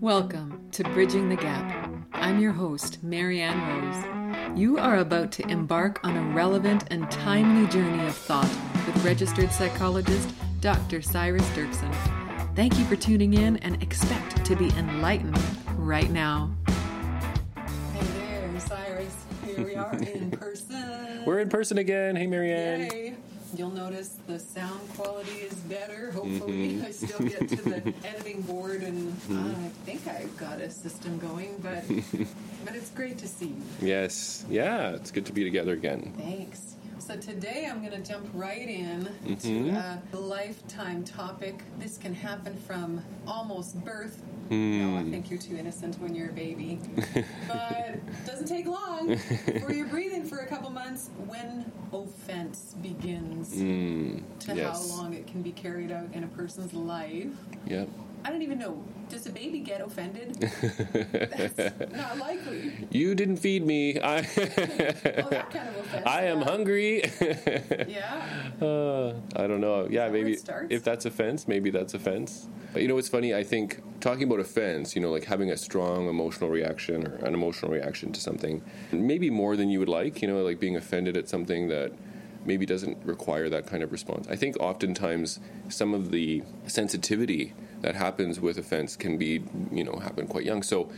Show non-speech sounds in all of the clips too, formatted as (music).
Welcome to Bridging the Gap. I'm your host, Marianne Rose. You are about to embark on a relevant and timely journey of thought with registered psychologist Dr. Cyrus Dirksen. Thank you for tuning in and expect to be enlightened right now. Hey there, Cyrus. Here we are in (laughs) person. We're in person again. Hey, Marianne. Yay. You'll notice the sound quality is better. Hopefully, mm-hmm. (laughs) I still get to the (laughs) editing board, and mm-hmm. uh, I think I've got a system going. But (laughs) but it's great to see you. Yes, yeah, it's good to be together again. Thanks. So today I'm going to jump right in mm-hmm. to a lifetime topic. This can happen from almost birth. Mm. No, I think you're too innocent when you're a baby. but it doesn't take long for you're breathing for a couple months when offense begins mm. to yes. how long it can be carried out in a person's life. Yep. I don't even know. Does a baby get offended? (laughs) That's not likely. You didn't feed me. I, (laughs) oh, that kind of offense. I am hungry. yeah. (laughs) Uh, I don't know. Yeah, maybe if that's offense, maybe that's offense. But you know what's funny? I think talking about offense, you know, like having a strong emotional reaction or an emotional reaction to something, maybe more than you would like, you know, like being offended at something that maybe doesn't require that kind of response. I think oftentimes some of the sensitivity that happens with offense can be, you know, happen quite young. So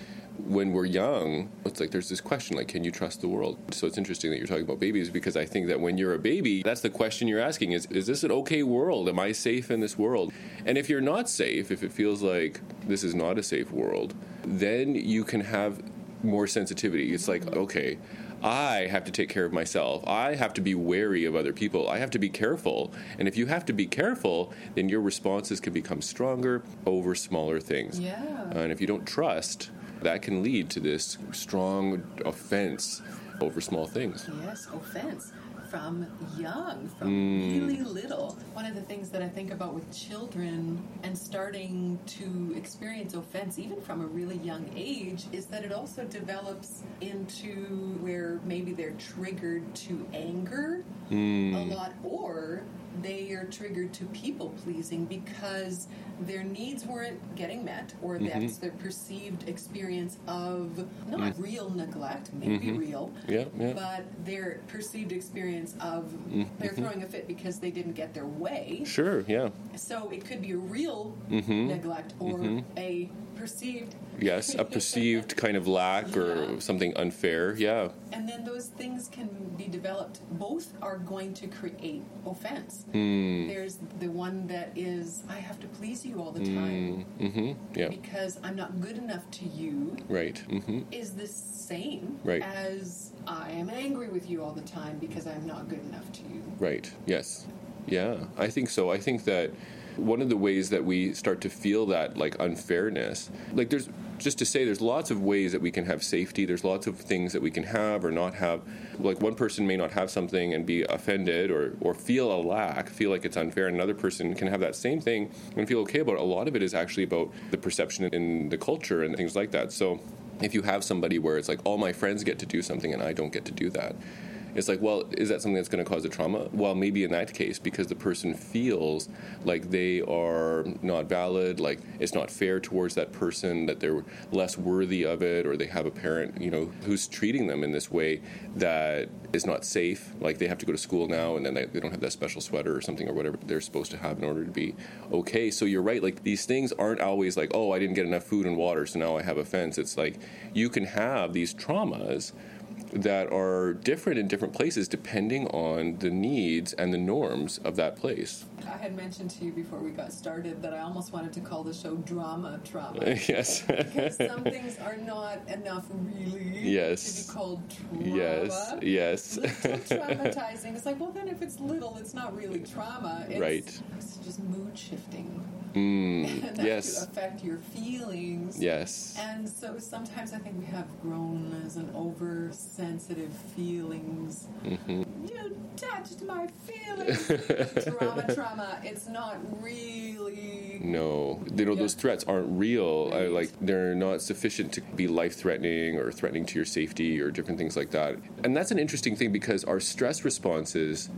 when we're young, it's like there's this question like, can you trust the world? So it's interesting that you're talking about babies because I think that when you're a baby, that's the question you're asking is, is this an okay world? Am I safe in this world? And if you're not safe, if it feels like this is not a safe world, then you can have more sensitivity. It's like, okay, I have to take care of myself. I have to be wary of other people. I have to be careful. And if you have to be careful, then your responses can become stronger over smaller things. Yeah. And if you don't trust, that can lead to this strong offense over small things. Yes, offense from young, from mm. really little. One of the things that I think about with children and starting to experience offense, even from a really young age, is that it also develops into where maybe they're triggered to anger mm. a lot, or they are triggered to people pleasing because their needs weren't getting met, or mm-hmm. that's their perceived experience of not mm. real neglect, maybe mm-hmm. real, yeah, yeah. but their perceived experience of mm-hmm. they're throwing a fit because they didn't get their way. Sure, yeah. So it could be a real mm-hmm. neglect or mm-hmm. a perceived yes a (laughs) perceived kind of lack yeah. or something unfair yeah and then those things can be developed both are going to create offense mm. there's the one that is i have to please you all the time. Mm. mm-hmm. yeah. Because i'm not good enough to you. Right. Mm-hmm. is the same right. as i am angry with you all the time because i'm not good enough to you. Right. Yes. Yeah. I think so. I think that one of the ways that we start to feel that like unfairness like there's just to say there's lots of ways that we can have safety. There's lots of things that we can have or not have. Like one person may not have something and be offended or or feel a lack feel like it's unfair and another person can have that same thing and feel okay about it. A lot of it is actually about the perception in the culture and things like that. So if you have somebody where it's like all my friends get to do something and I don't get to do that it's like, well, is that something that's going to cause a trauma? Well, maybe in that case, because the person feels like they are not valid, like it's not fair towards that person, that they're less worthy of it, or they have a parent, you know, who's treating them in this way that is not safe. Like they have to go to school now, and then they, they don't have that special sweater or something or whatever they're supposed to have in order to be okay. So you're right. Like these things aren't always like, oh, I didn't get enough food and water, so now I have offense. It's like you can have these traumas that are different in different places depending on the needs and the norms of that place. I had mentioned to you before we got started that I almost wanted to call the show Drama Trauma. (laughs) yes. because some things are not enough really yes. to be called trauma. Yes, yes. Traumatizing. It's like, well, then if it's little, it's not really trauma. It's, right. It's just mood shifting. Mm, (laughs) and that yes. affect your feelings. Yes. And so sometimes I think we have grown as an oversensitive feelings. Mm-hmm. You touched my feelings. (laughs) trauma, trauma. It's not really. No, you know yeah. those threats aren't real. Right. I, like they're not sufficient to be life threatening or threatening to your safety or different things like that. And that's an interesting thing because our stress responses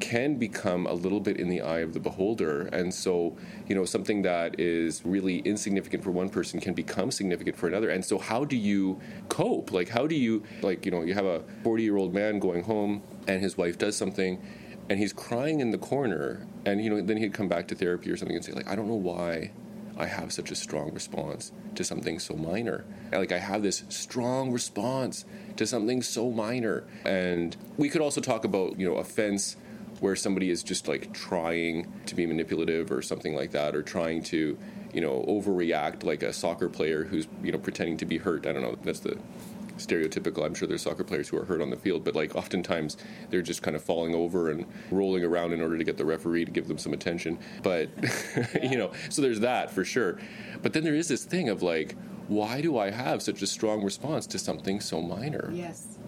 can become a little bit in the eye of the beholder. And so, you know, something that is really insignificant for one person can become significant for another. And so, how do you cope? Like, how do you, like, you know, you have a 40 year old man going home and his wife does something and he's crying in the corner. And, you know, then he'd come back to therapy or something and say, like, I don't know why I have such a strong response to something so minor. Like I have this strong response to something so minor. And we could also talk about, you know, offense where somebody is just like trying to be manipulative or something like that or trying to, you know, overreact like a soccer player who's, you know, pretending to be hurt. I don't know. That's the stereotypical. I'm sure there's soccer players who are hurt on the field, but like oftentimes they're just kind of falling over and rolling around in order to get the referee to give them some attention. But (laughs) you know, so there's that for sure. But then there is this thing of like, why do I have such a strong response to something so minor? Yes,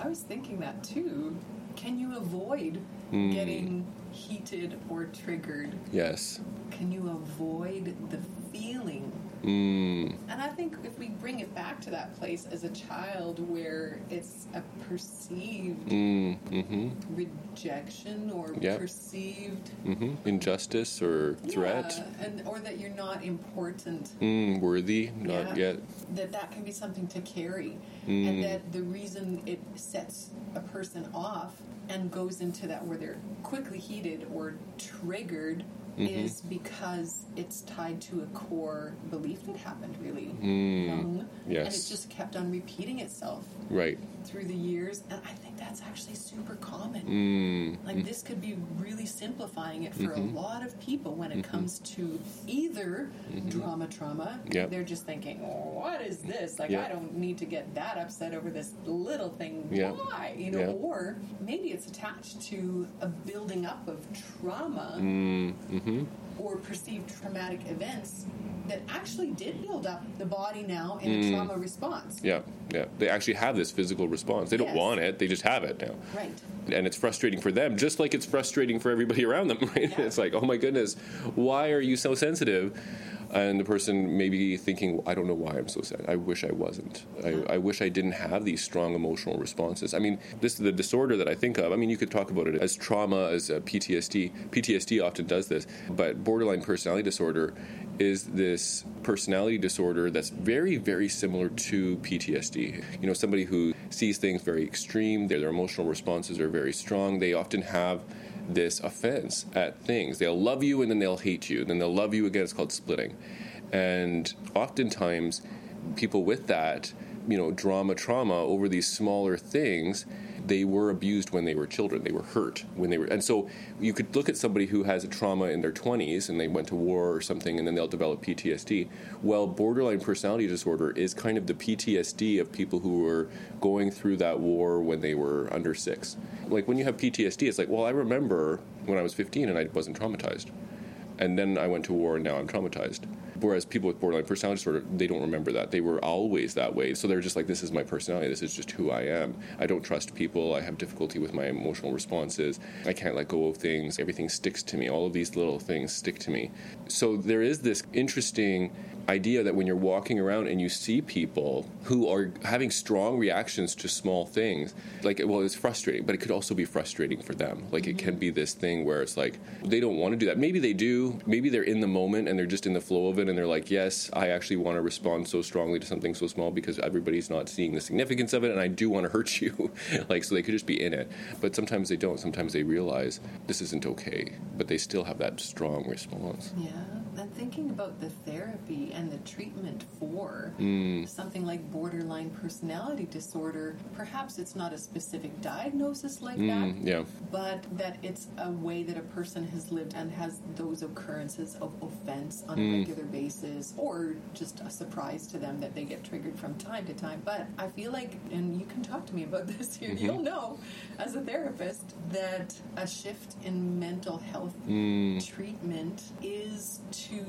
I was thinking that too. Can you avoid mm. getting heated or triggered? Yes. Can you avoid the feeling Mm. And I think if we bring it back to that place as a child where it's a perceived mm. mm-hmm. rejection or yep. perceived mm-hmm. injustice or threat, yeah, and or that you're not important, mm, worthy, not yeah, yet. That that can be something to carry, mm. and that the reason it sets a person off and goes into that where they're quickly heated or triggered mm-hmm. is because it's tied to a core belief that happened really mm. young. Yes. And it just kept on repeating itself. Right. Through the years. And I think that's actually super common. Mm. Like, this could be really simplifying it for mm-hmm. a lot of people when it mm-hmm. comes to either mm-hmm. drama trauma. Yep. They're just thinking, what is this? Like, yep. I don't need to get that upset over this little thing. Yep. Why? You know, or maybe it's attached to a building up of trauma. Mm-hmm or perceived traumatic events that actually did build up the body now in mm. a trauma response. Yeah, yeah. They actually have this physical response. They don't want it, they just have it now. Right. And it's frustrating for them, just like it's frustrating for everybody around them, (laughs) right? Yeah. It's like, oh my goodness, why are you so sensitive? and the person may be thinking, I don't know why I'm so sad. I wish I wasn't. I, I, wish I didn't have these strong emotional responses. I mean, this is the disorder that I think of. I mean, you could talk about it as trauma, as PTSD. PTSD often does this, but borderline personality disorder is this personality disorder that's very, very similar to PTSD. You know, somebody who sees things very extreme, their, their emotional responses are very strong. They often have this offense at things. They'll love you and then they'll hate you. Then they'll love you again. It's called splitting. And oftentimes, people with that, you know, drama, trauma over these smaller things they were abused when they were children. They were hurt when they were, and so you could look at somebody who has a trauma in their 20s and they went to war or something, and then they'll develop PTSD. Well, borderline personality disorder is kind of the PTSD of people who were going through that war when they were under six. Like when you have PTSD, it's like, well, I remember when I was 15 and I wasn't traumatized, and then I went to war and now I'm traumatized Whereas people with borderline personality disorder, they don't remember that. They were always that way. So they're just like, this is my personality. This is just who I am. I don't trust people. I have difficulty with my emotional responses. I can't let go of things. Everything sticks to me. All of these little things stick to me. So there is this interesting idea that when you're walking around and you see people who are having strong reactions to small things, like, well, it's frustrating, but it could also be frustrating for them. Like, it can be this thing where it's like they don't want to do that. Maybe they do. Maybe they're in the moment and they're just in the flow of it and they're like, yes, I actually want to respond so strongly to something so small because everybody's not seeing the significance of it and I do want to hurt you. (laughs) like, so they could just be in it. But sometimes they don't. Sometimes they realize this isn't okay, but they still have that strong response. Yeah. Thinking about the therapy and the treatment for mm. something like borderline personality disorder, perhaps it's not a specific diagnosis like mm, that, yeah. but that it's a way that a person has lived and has those occurrences of offense on mm. a regular basis, or just a surprise to them that they get triggered from time to time. But I feel like, and you can talk to me about (laughs) this here, mm-hmm. you'll know as a therapist that a shift in mental health mm. treatment is to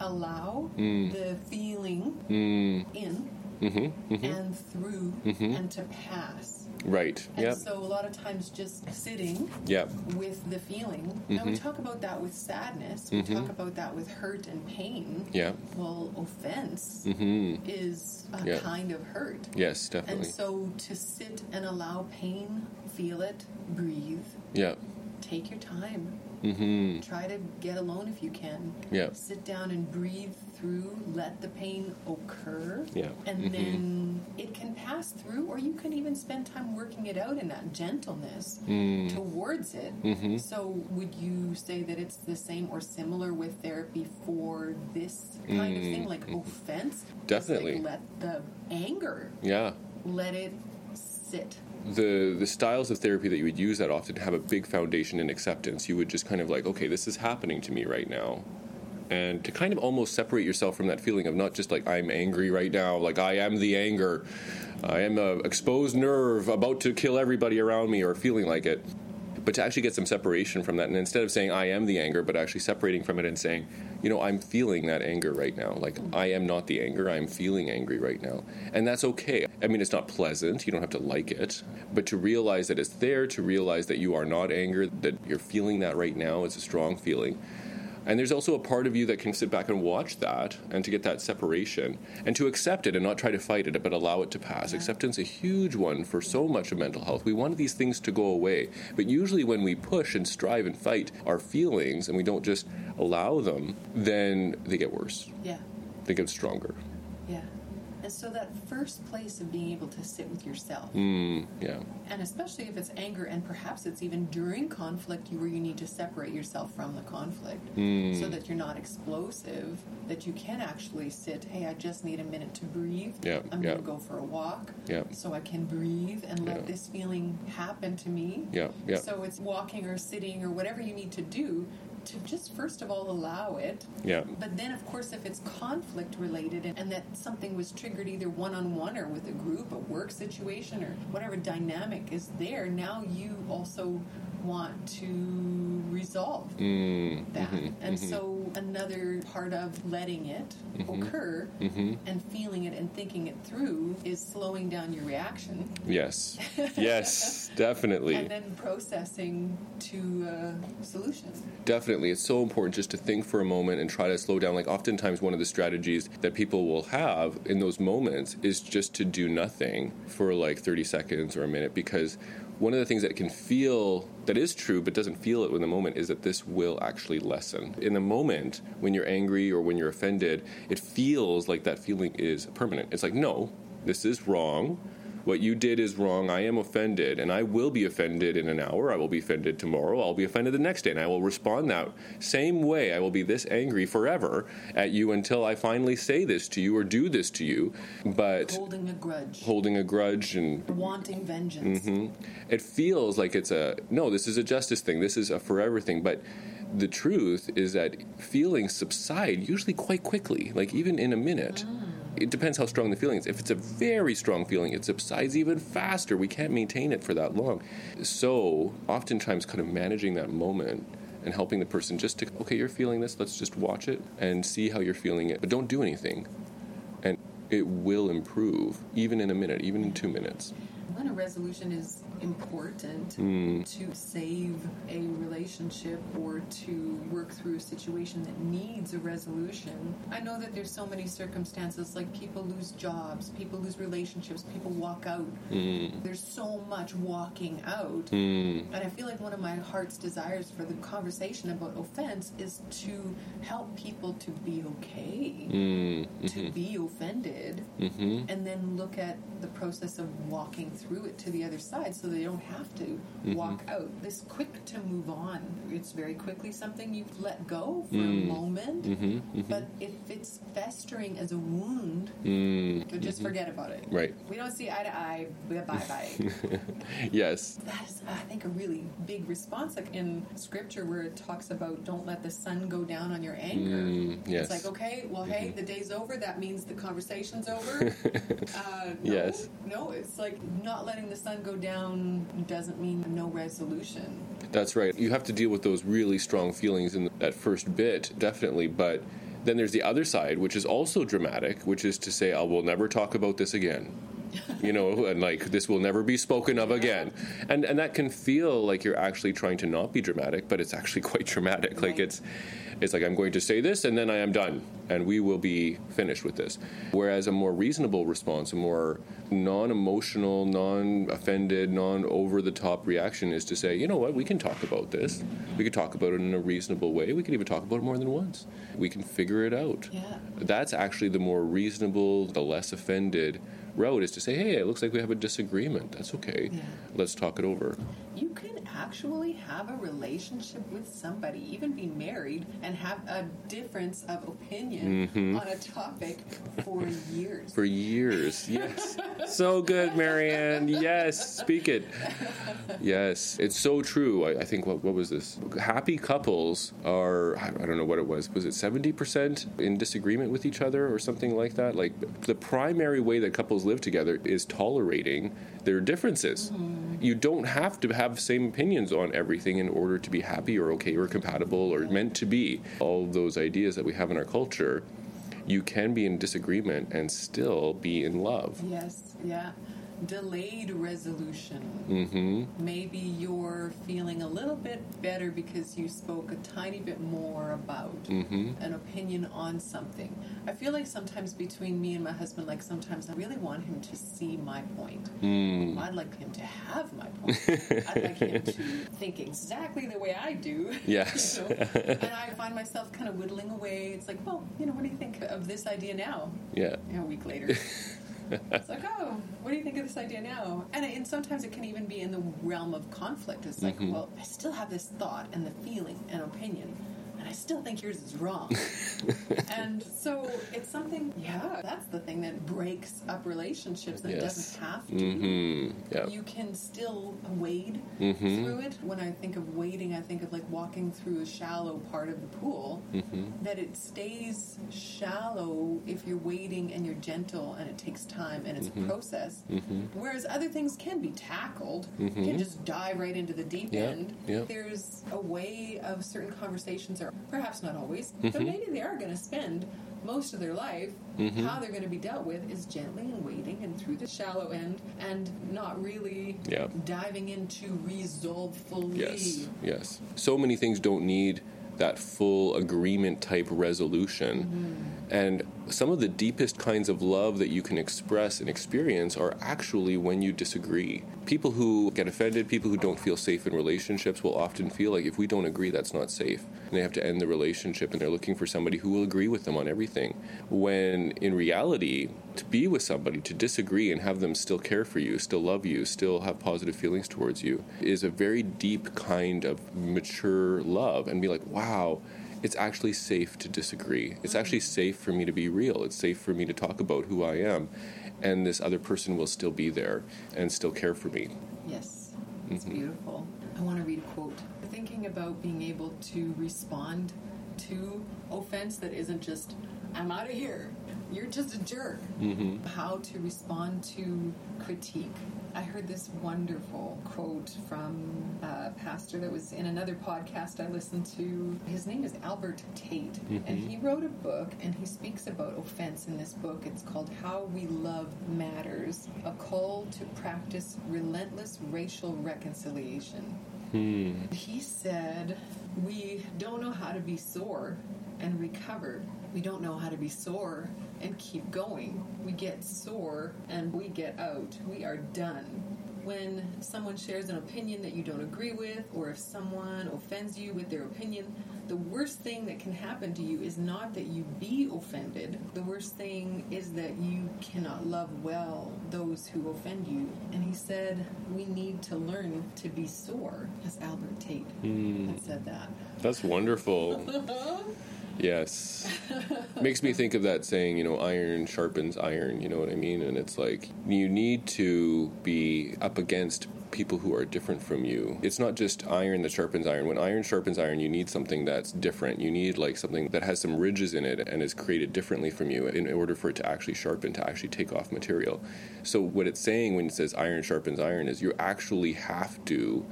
allow mm. the feeling mm. in mm-hmm, mm-hmm. and through mm-hmm. and to pass. Right. And yep. so a lot of times just sitting yep. with the feeling. Now we talk about that with sadness. We talk about that with hurt and pain. Yeah. Well, offense mm-hmm. is a yep. kind of hurt. Yes, definitely. And so to sit and allow pain, feel it, breathe. Yeah take your time. Mm-hmm. Try to get alone if you can. Yeah. Sit down and breathe through. Let the pain occur. Yeah. And Mhm. then it can pass through, or you can even spend time working it out in that gentleness Mm. towards it. Mhm. So, would you say that it's the same or similar with therapy for this kind of thing, Mm. like offense? Definitely. Like let the anger, Yeah. let it sit. The the styles of therapy that you would use that often have a big foundation in acceptance. You would just kind of like, okay, this is happening to me right now. And to kind of almost separate yourself from that feeling of not just like I'm angry right now, like I am the anger, I am a exposed nerve about to kill everybody around me, or feeling like it, but to actually get some separation from that, and instead of saying I am the anger, but actually separating from it and saying, you know, I'm feeling that anger right now. Like I am not the anger, I'm feeling angry right now, and that's okay. I mean, it's not pleasant. You don't have to like it, but to realize that it's there, to realize that you are not anger, that you're feeling that right now, it's a strong feeling. And there's also a part of you that can sit back and watch that and to get that separation and to accept it and not try to fight it, but allow it to pass. Acceptance is a huge one for so much of mental health. We want these things to go away. But usually when we push and strive and fight our feelings and we don't just allow them, then they get worse. Yeah, They get stronger. yeah. And so that first place of being able to sit with yourself, Mm, yeah. and especially if it's anger, and perhaps it's even during conflict where you need to separate yourself from the conflict, Mm. so that you're not explosive, that you can actually sit. Hey, I just need a minute to breathe. Yeah, I'm yeah. gonna go for a walk. Yeah. So I can breathe and let Yeah. this feeling happen to me. Yeah, yeah. So it's walking or sitting or whatever you need to do to just first of all allow it. Yeah. But then, of course, if it's conflict related and, and that something was triggered either one on one or with a group, a work situation, or whatever dynamic is there, now you also want to resolve Mm, that. mhm, and mhm. so, another part of letting it Mhm. occur Mhm. and feeling it and thinking it through is slowing down your reaction Yes. (laughs) Yes, definitely. and then processing to a solution. Definitely. It's so important just to think for a moment and try to slow down. Like, oftentimes, one of the strategies that people will have in those moments is just to do nothing for like 30 seconds or a minute because one of the things that can feel that is true but doesn't feel it in the moment is that this will actually lessen. In the moment, when you're angry or when you're offended, it feels like that feeling is permanent. It's like, no, this is wrong. What you did is wrong. I am offended, and I will be offended in an hour. I will be offended tomorrow. I'll be offended the next day, and I will respond that same way. I will be this angry forever at you until I finally say this to you or do this to you. But Holding a grudge, holding a grudge and wanting vengeance. Mhm. It feels like it's a no, this is a justice thing, this is a forever thing, but the truth is that feelings subside usually quite quickly, like even in a minute. It depends how strong the feeling is. If it's a very strong feeling, it subsides even faster. We can't maintain it for that long. So, oftentimes, kind of managing that moment and helping the person just to, okay, you're feeling this, let's just watch it and see how you're feeling it, but don't do anything. And it will improve, even in a minute, even in two minutes. When a resolution is important Mm. to save a relationship or to work through a situation that needs a resolution, I know that there's so many circumstances like people lose jobs, people lose relationships, people walk out. Mm. There's so much walking out. Mm. And I feel like one of my heart's desires for the conversation about offense is to help people to be okay, Mm. to be offended, Mm-hmm. and then look at the process of walking through it to the other side so they don't have to walk out. This quick to move on. It's very quickly something you let go for Mm. a moment. Mm-hmm. mm-hmm. But if it's festering as a wound, Mm. just forget about it. Right. We don't see eye to eye. We have bye bye. (laughs) Yes. that is, I think, a really big response, like in scripture where it talks about don't let the sun go down on your anger. Mm, yes. Mm-hmm. It's like, okay, well, hey, the day's over. That means the conversation's over. (laughs) uh, no, Yes. No, it's like not letting the sun go down doesn't mean no resolution. That's right. You have to deal with those really strong feelings in that first bit, definitely. But then there's the other side, which is also dramatic, which is to say, I will never talk about this again. (laughs) you know, and like this will never be spoken of again. And and that can feel like you're actually trying to not be dramatic, but it's actually quite dramatic. Like it's it's like I'm going to say this and then I am done and we will be finished with this. Whereas a more reasonable response, a more non-emotional, non-offended, non-over-the-top reaction is to say, you know what, we can talk about this. We could talk about it in a reasonable way. We could even talk about it more than once. We can figure it out. Yeah. That's actually the more reasonable, the less offended route is to say, hey, it looks like we have a disagreement. That's okay. Yeah. Let's talk it over. You can actually have a relationship with somebody, even be married, and have a difference of opinion mm-hmm. on a topic for years. For years. Yes. (laughs) so good, Marianne. Yes. Speak it. Yes. It's so true. I, I think, what, what was this? Happy couples are, I don't know what it was. Was it 70% in disagreement with each other or something like that? Like, the primary way that couples live together is tolerating their differences. Mm-hmm. You don't have to have same opinions on everything in order to be happy or okay or compatible or meant to be. All those ideas that we have in our culture you can be in disagreement and still be in love. Yes, yeah. Delayed resolution. Mm-hmm. Maybe you're feeling a little bit better because you spoke a tiny bit more about Mm-hmm. an opinion on something. I feel like sometimes between me and my husband, like sometimes I really want him to see my point. Mm. I'd like him to have my point. I'd like him to (laughs) think exactly the way I do. Yes. (laughs) You know? and I find myself kind of whittling away. It's like, well, you know, what do you think of this idea now? Yeah. You know, a week later. (laughs) it's like, oh, what do you think of this idea now? And, and sometimes it can even be in the realm of conflict. It's like, Mhm. well, I still have this thought and the feeling and opinion, and I still think yours is wrong. (laughs) and so it's something, yeah, that's the thing that breaks up relationships that Yes. doesn't have to. Mm-hmm. Yeah. You can still wade Mhm. through it. When I think of wading, I think of like walking through a shallow part of the pool. Mm-hmm. That it stays shallow if you're wading and you're gentle and it takes time and it's a process. Mm-hmm. Whereas other things can be tackled. You can just dive right into the deep Yeah, end. yeah. There's a way of certain conversations are perhaps not always, but Mhm. maybe they are going to spend most of their life. Mhm. How they're going to be dealt with is gently and waiting and through the shallow end and not really Yeah. diving into resolve fully. Yes. Yes. So many things don't need that full agreement type resolution. Mm-hmm. And some of the deepest kinds of love that you can express and experience are actually when you disagree. People who get offended, people who don't feel safe in relationships will often feel like if we don't agree, that's not safe. And they have to end the relationship and they're looking for somebody who will agree with them on everything. When in reality, to be with somebody, to disagree and have them still care for you, still love you, still have positive feelings towards you, is a very deep kind of mature love and be like, wow, it's actually safe to disagree. It's actually safe for me to be real. It's safe for me to talk about who I am. And this other person will still be there and still care for me. Yes, it's Mhm. beautiful. I want to read a quote. Thinking about being able to respond to offense that isn't just, I'm out of here, you're just a jerk. Mm-hmm. How to respond to critique. I heard this wonderful quote from a pastor that was in another podcast I listened to. His name is Albert Tate, and he wrote a book and he speaks about offense in this book. It's called How We Love Matters A Call to Practice Relentless Racial Reconciliation. Hmm. He said, We don't know how to be sore and recover. We don't know how to be sore and keep going. We get sore and we get out. We are done. When someone shares an opinion that you don't agree with, or if someone offends you with their opinion, the worst thing that can happen to you is not that you be offended. The worst thing is that you cannot love well those who offend you. And he said, We need to learn to be sore. as Albert Tate hmm. that said that. That's wonderful. (laughs) Yes. Makes me think of that saying, you know, iron sharpens iron, you know what I mean? And it's like, you need to be up against people who are different from you. It's not just iron that sharpens iron. When iron sharpens iron, you need something that's different. You need like something that has some ridges in it and is created differently from you in order for it to actually sharpen, to actually take off material. So, what it's saying when it says iron sharpens iron is you actually have to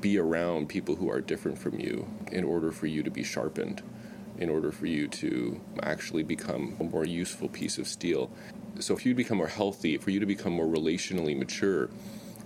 be around people who are different from you in order for you to be sharpened in order for you to actually become a more useful piece of steel. So, if you become more healthy, for you to become more relationally mature,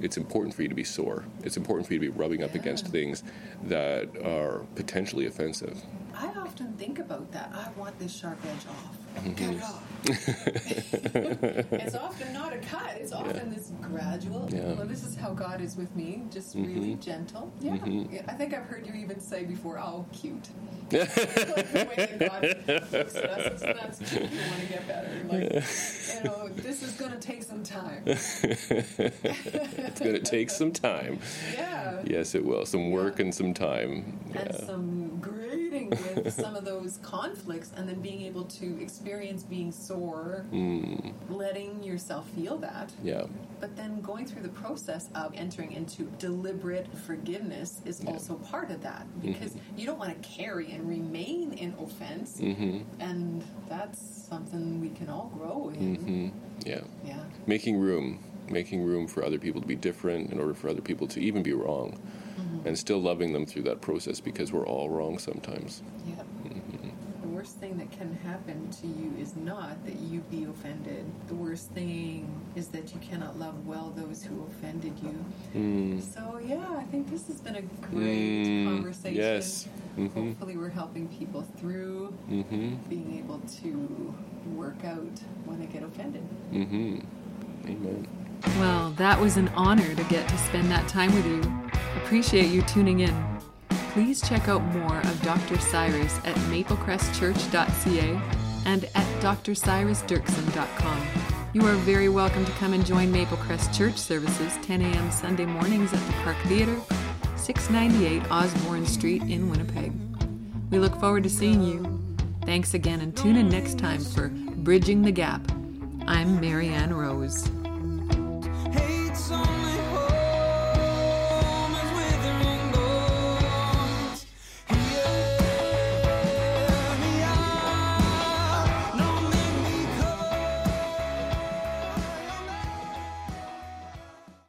it's important for you to be sore. It's important for you to be rubbing up Yeah. against things that are potentially offensive. I often think about that. I want this sharp edge off. Mm-hmm. Cut it off. (laughs) it's often not a cut. It's often this gradual. Yeah. Mm-hmm. Well, this is how God is with me, just really gentle. Yeah. Yeah, I think I've heard you even say before, "Oh, cute." (laughs) like the way that God looks at us, that's cute. You want to get better. Like, you know, this is going to take some time. (laughs) It's going to take some time. Yeah. Yes, it will. Some work and some time. and Yeah. some with some of those conflicts and then being able to experience being sore hmm. letting yourself feel that. Yeah. but then going through the process of entering into deliberate forgiveness is also part of that mm-hmm. because you don't want to carry and remain in offense. Mm-hmm. And that's something we can all grow in. Hmm Yeah. yeah. Making room. Making room for other people to be different in order for other people to even be wrong. And still loving them through that process because we're all wrong sometimes. Yeah. The worst thing that can happen to you is not that you be offended. The worst thing is that you cannot love well those who offended you. Mm. So, yeah, I think this has been a great Mm, conversation. yes. Mhm. Hopefully, we're helping people through hmm being able to work out when they get offended. hmm Amen. Well, that was an honor to get to spend that time with you. Appreciate you tuning in. Please check out more of Dr. Cyrus at maplecrestchurch.ca and at drcyrusdirksen.com. You are very welcome to come and join Maplecrest Church services 10 a.m. Sunday mornings at the Park Theater, 698 Osborne Street in Winnipeg. We look forward to seeing you. Thanks again and tune in next time for Bridging the Gap. I'm Marianne Rose.